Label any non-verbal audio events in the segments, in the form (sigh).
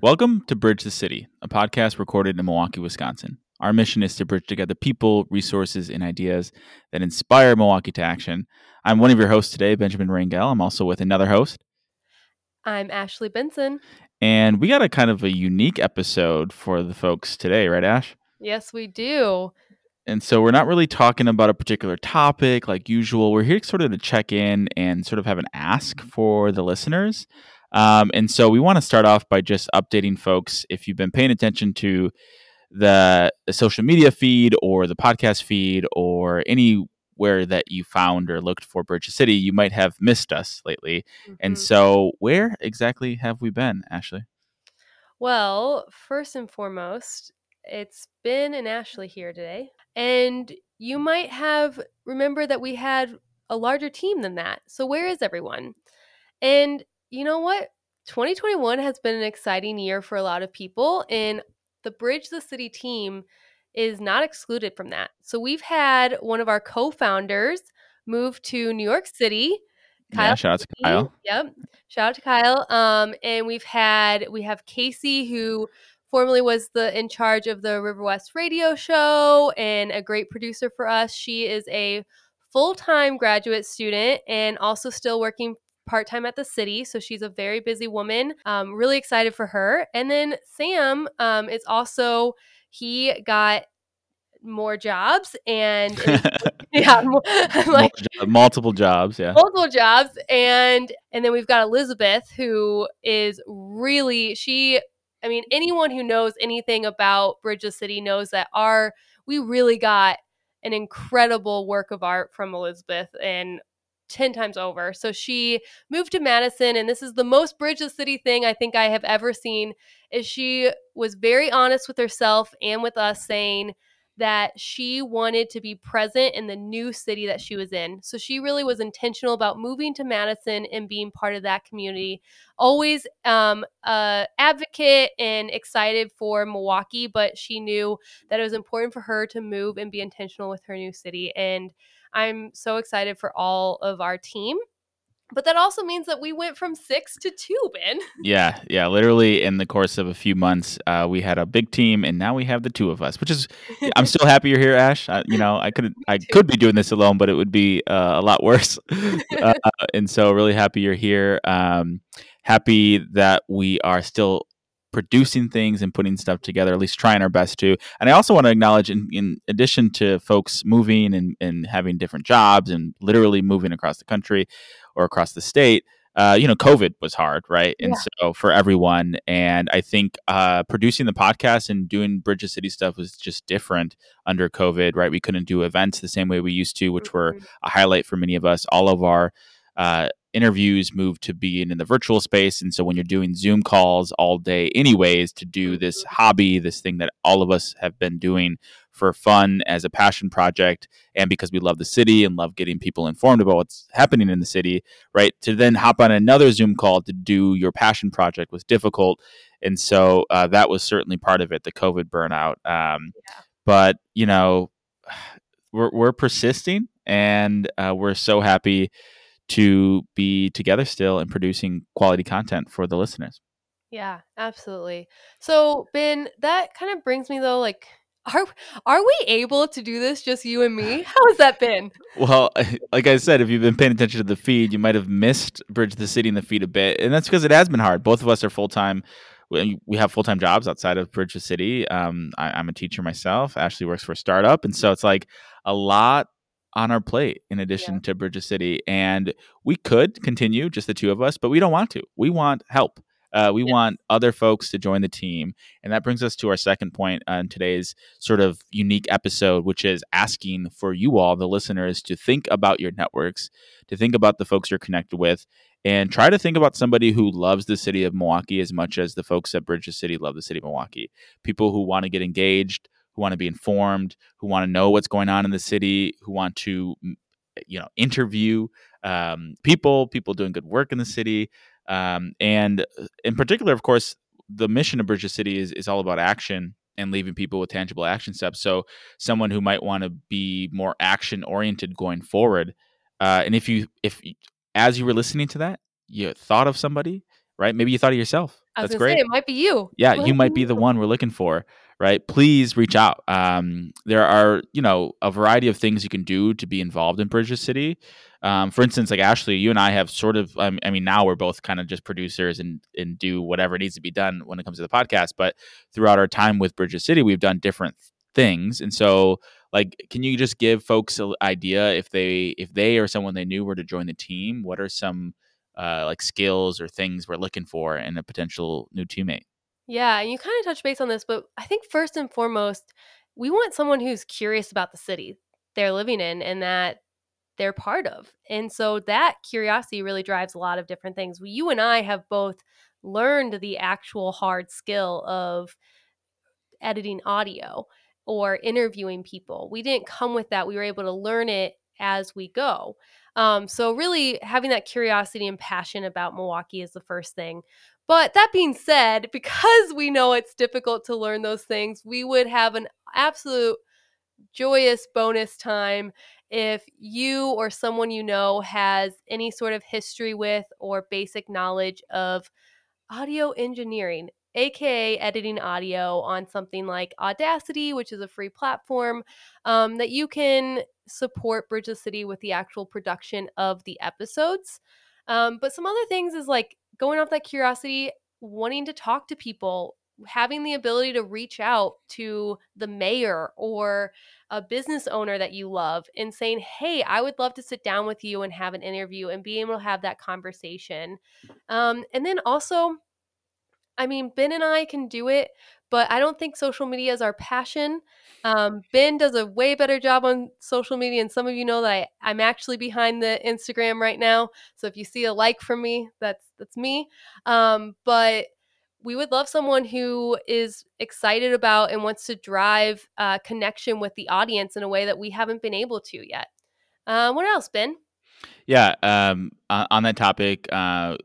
Welcome to Bridge the City, a podcast recorded in Milwaukee, Wisconsin. Our mission is to bridge together people, resources, and ideas that inspire Milwaukee to action. I'm one of your hosts today, Benjamin Rangel. I'm also with another host. I'm Ashley Benson. And we got a kind of a unique episode for the folks today, right, Ash? Yes, we do. And so we're not really talking about a particular topic like usual. We're here sort of to check in and sort of have an ask for the listeners. Um, and so we want to start off by just updating folks. If you've been paying attention to the, the social media feed or the podcast feed or anywhere that you found or looked for Bridge City, you might have missed us lately. Mm-hmm. And so, where exactly have we been, Ashley? Well, first and foremost, it's Ben and Ashley here today. And you might have remembered that we had a larger team than that. So, where is everyone? And you know what? 2021 has been an exciting year for a lot of people, and the Bridge the City team is not excluded from that. So we've had one of our co-founders move to New York City. Kyle yeah, shout out to Kyle. Yep. Shout out to Kyle. Um, and we've had we have Casey who formerly was the in charge of the Riverwest radio show and a great producer for us. She is a full-time graduate student and also still working part time at the city. So she's a very busy woman. Um, really excited for her. And then Sam um, is also, he got more jobs and (laughs) yeah (laughs) like multiple jobs yeah multiple jobs and and then we've got elizabeth who is really she i mean anyone who knows anything about bridge the city knows that our we really got an incredible work of art from elizabeth and 10 times over. So she moved to Madison and this is the most bridge the city thing I think I have ever seen is she was very honest with herself and with us saying that she wanted to be present in the new city that she was in. So she really was intentional about moving to Madison and being part of that community. Always um, a advocate and excited for Milwaukee, but she knew that it was important for her to move and be intentional with her new city. And I'm so excited for all of our team. But that also means that we went from six to two, Ben. (laughs) Yeah, yeah. Literally, in the course of a few months, uh, we had a big team, and now we have the two of us. Which is, I'm still happy you're here, Ash. I, you know, I could, (laughs) I could be doing this alone, but it would be uh, a lot worse. (laughs) uh, and so, really happy you're here. Um, happy that we are still producing things and putting stuff together, at least trying our best to. And I also want to acknowledge, in, in addition to folks moving and, and having different jobs and literally moving across the country or across the state, uh, you know, COVID was hard, right? And yeah. so for everyone, and I think uh, producing the podcast and doing Bridge the City stuff was just different under COVID, right? We couldn't do events the same way we used to, which mm-hmm. were a highlight for many of us. All of our uh, interviews moved to being in the virtual space. And so when you're doing Zoom calls all day, anyways, to do this hobby, this thing that all of us have been doing for fun as a passion project, and because we love the city and love getting people informed about what's happening in the city, right? To then hop on another Zoom call to do your passion project was difficult. And so uh, that was certainly part of it, the COVID burnout. Um, yeah. But, you know, (sighs) we're, we're persisting and uh, we're so happy to be together still and producing quality content for the listeners. Yeah, absolutely. So, Ben, that kind of brings me though, like, (laughs) are are we able to do this just you and me? (laughs) How has that been? Well, (laughs) like I said, if you've been paying attention to the feed, you might have missed Bridge the City in the feed a bit, and that's because it has been hard. Both of us are full time. We have full time jobs outside of Bridge the City. Um, I, am a teacher myself. Ashley works for a startup, and so it's like a lot on our plate in addition yeah. to Bridge City. And we could continue just the two of us, but we don't want to. We want help. Uh, we want other folks to join the team. And that brings us to our second point on today's sort of unique episode, which is asking for you all, the listeners, to think about your networks, to think about the folks you're connected with, and try to think about somebody who loves the city of Milwaukee as much as the folks at Bridge City love the city of Milwaukee. People who want to get engaged, who want to be informed, who want to know what's going on in the city, who want to you know interview um, people, people doing good work in the city, um, and uh, in particular, of course, the mission of Bridge City is is all about action and leaving people with tangible action steps. So, someone who might want to be more action oriented going forward, uh, and if you if as you were listening to that, you thought of somebody, right? Maybe you thought of yourself That's gonna say great. it might be you. Yeah, you might be the one we're looking for, right? Please reach out. Um, there are, you know, a variety of things you can do to be involved in Bridge the City. Um, for instance, like Ashley, you and I have sort of, um, I mean, now we're both kind of just producers and and do whatever needs to be done when it comes to the podcast. But throughout our time with Bridge the City, we've done different things, and so like, can you just give folks an idea if they if they or someone they knew were to join the team? What are some uh, like skills or things we're looking for in a potential new teammate? Yeah, and you kind of touched base on this, but I think first and foremost, we want someone who's curious about the city they're living in and that they're part of. And so that curiosity really drives a lot of different things. You and I have both learned the actual hard skill of editing audio or interviewing people. We didn't come with that. We were able to learn it as we go. Um, so, really, having that curiosity and passion about Milwaukee is the first thing. But that being said, because we know it's difficult to learn those things, we would have an absolute joyous bonus time if you or someone you know has any sort of history with or basic knowledge of audio engineering, aka editing audio on something like Audacity, which is a free platform um, that you can support Bridge the City with the actual production of the episodes. Um, but some other things is like going off that curiosity, wanting to talk to people, having the ability to reach out to the mayor or a business owner that you love and saying, Hey, I would love to sit down with you and have an interview and be able to have that conversation. Um, and then also, I mean, Ben and I can do it, but I don't think social media is our passion. Um, ben does a way better job on social media, and some of you know that I, I'm actually behind the Instagram right now. So if you see a like from me, that's that's me. Um, but we would love someone who is excited about and wants to drive uh, connection with the audience in a way that we haven't been able to yet. Uh, what else, Ben? Yeah, um, on that topic, uh,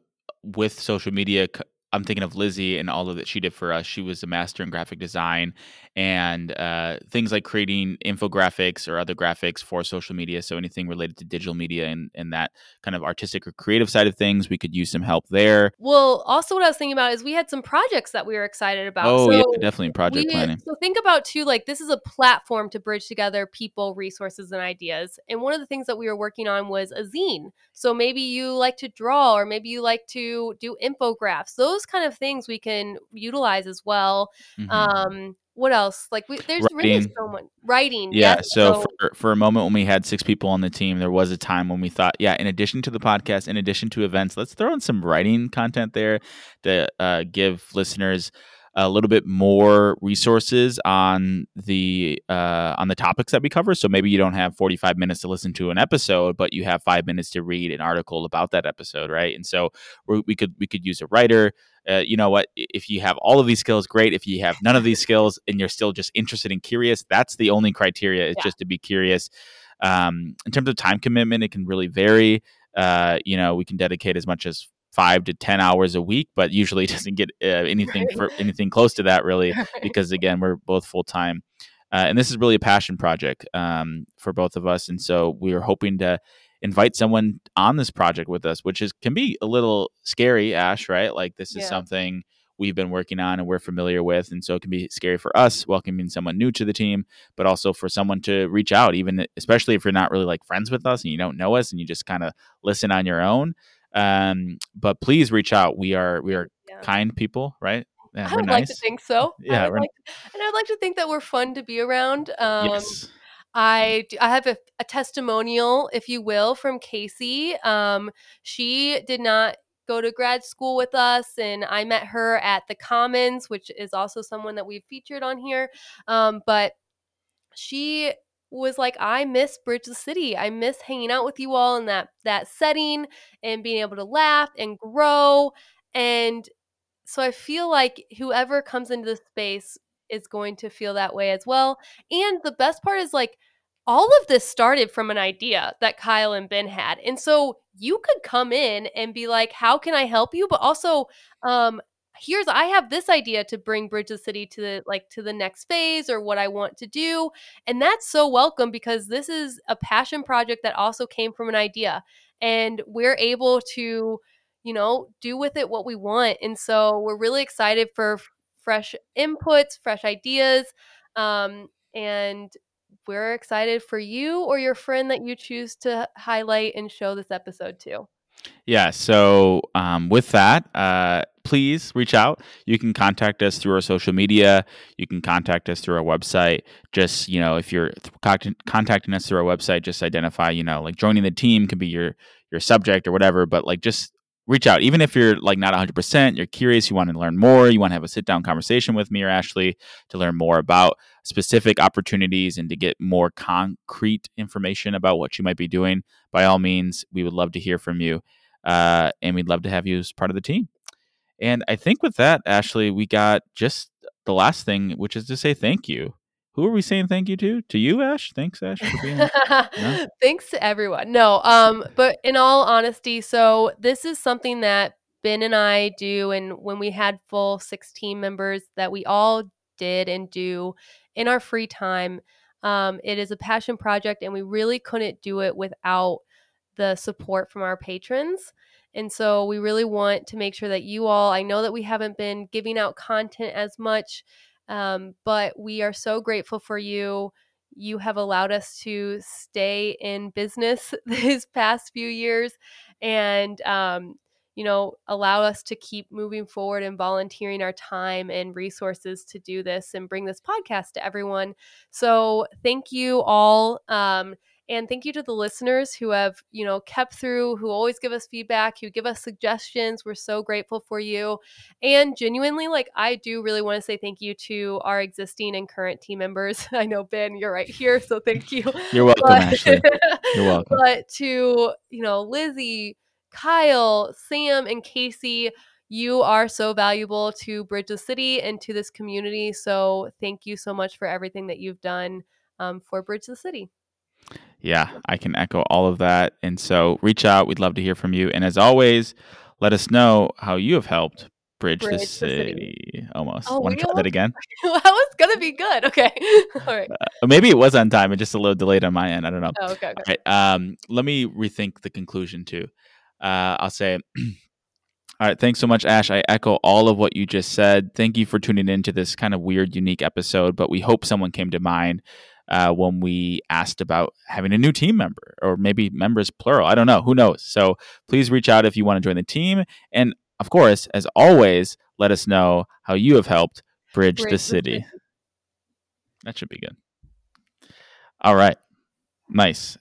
with social media, I'm thinking of Lizzie and all of that she did for us. She was a master in graphic design and uh, things like creating infographics or other graphics for social media. So anything related to digital media and, and that kind of artistic or creative side of things, we could use some help there. Well, also what I was thinking about is we had some projects that we were excited about. Oh so yeah, definitely project we, planning. So think about too, like this is a platform to bridge together people, resources, and ideas. And one of the things that we were working on was a zine. So maybe you like to draw, or maybe you like to do infographics. Those kind of things we can utilize as well. Mhm. Um, what else? Like we, there's really Writing. so much writing. Yeah. yes. So, for, for a moment when we had six people on the team, there was a time when we thought, yeah, in addition to the podcast, in addition to events, let's throw in some writing content there to uh, give listeners a little bit more resources on the uh, on the topics that we cover. So maybe you don't have 45 minutes to listen to an episode, but you have five minutes to read an article about that episode, right? And so we we could we could use a writer. Uh, you know what? If you have all of these skills, great. If you have none of these skills and you're still just interested and curious, that's the only criteria. It's Yeah. just to be curious. Um, in terms of time commitment, it can really vary. Uh, you know, we can dedicate as much as five to ten hours a week, but usually (laughs) doesn't get uh, anything for anything close to that really, (laughs) because again, we're both full time. Uh, and this is really a passion project um, for both of us, and so we are hoping to invite someone on this project with us, which is can be a little scary, Ash. Right? Like this is Yeah. something we've been working on and we're familiar with, and so it can be scary for us welcoming someone new to the team, but also for someone to reach out, even especially if you're not really like friends with us and you don't know us and you just kind of listen on your own. Um, but please reach out. We are we are Yeah. kind people, right? Yeah, I would nice. like to think so. Yeah, would we're- and I'd like to think that we're fun to be around. Um, yes. I do, I have a, a testimonial, if you will, from Casey. Um, she did not go to grad school with us, and I met her at the Commons, which is also someone that we've featured on here. Um, but she was like, I miss Bridge the City. I miss hanging out with you all in that that setting and being able to laugh and grow. And so I feel like whoever comes into this space is going to feel that way as well. And the best part is like all of this started from an idea that Kyle and Ben had. And so you could come in and be like, how can I help you? But also, um, here's I have this idea to bring Bridge the City to the like to the next phase or what I want to do. And that's so welcome because this is a passion project that also came from an idea. And we're able to you know, do with it what we want. And so we're really excited for fresh inputs, fresh ideas. Um, and we're excited for you or your friend that you choose to highlight and show this episode to. Yeah. So um, with that, uh, please reach out. You can contact us through our social media. You can contact us through our website. Just you know, if you're contacting us through our website, just identify. You know, like joining the team can be your your subject or whatever. But like, just reach out. Even if you're like not 100, percent you're curious, you want to learn more, you want to have a sit down conversation with me or Ashley to learn more about specific opportunities and to get more concrete information about what you might be doing. By all means, we would love to hear from you. Uh, and we'd love to have you as part of the team. And I think with that, Ashley, we got just the last thing, which is to say thank you. Who are we saying thank you to? To you, Ash. Thanks, Ash, for being. no? (laughs) Thanks to everyone. No, um, but in all honesty, so this is something that Ben and I do, and when we had full six team members, that we all did and do in our free time. Um, it is a passion project, and we really couldn't do it without the support from our patrons. And so we really want to make sure that you all, I know that we haven't been giving out content as much, um, but we are so grateful for you. You have allowed us to stay in business (laughs) these past few years and, um, you know, allow us to keep moving forward and volunteering our time and resources to do this and bring this podcast to everyone. So, thank you all. Um, and thank you to the listeners who have, you know, kept through, who always give us feedback, who give us suggestions. We're so grateful for you. And genuinely, like, I do really want to say thank you to our existing and current team members. (laughs) I know, Ben, you're right here. So thank you. (laughs) You're welcome, but, Ashley. You're (laughs) welcome. But to, you know, Lizzie, Kyle, Sam, and Casey, you are so valuable to Bridge the City and to this community. So thank you so much for everything that you've done um, for Bridge the City yeah, I can echo all of that. And so reach out. We'd love to hear from you. And as always, let us know how you have helped bridge, bridge the, city. the, city. Almost. Oh, Want to try that again? (laughs) that was going to be good. Okay. (laughs) all right. Uh, maybe it was on time and just a little delayed on my end. I don't know. Oh, okay. okay. All right. Um, let me rethink the conclusion too. Uh, I'll say, (clears throat) all right. Thanks so much, Ash. I echo all of what you just said. Thank you for tuning in to this kind of weird, unique episode, but we hope someone came to mind uh, when we asked about having a new team member or maybe members plural. I don't know. Who knows? So please reach out if you want to join the team. And of course, as always, let us know how you have helped bridge, bridge the, city. the city. That should be good. All right. Nice.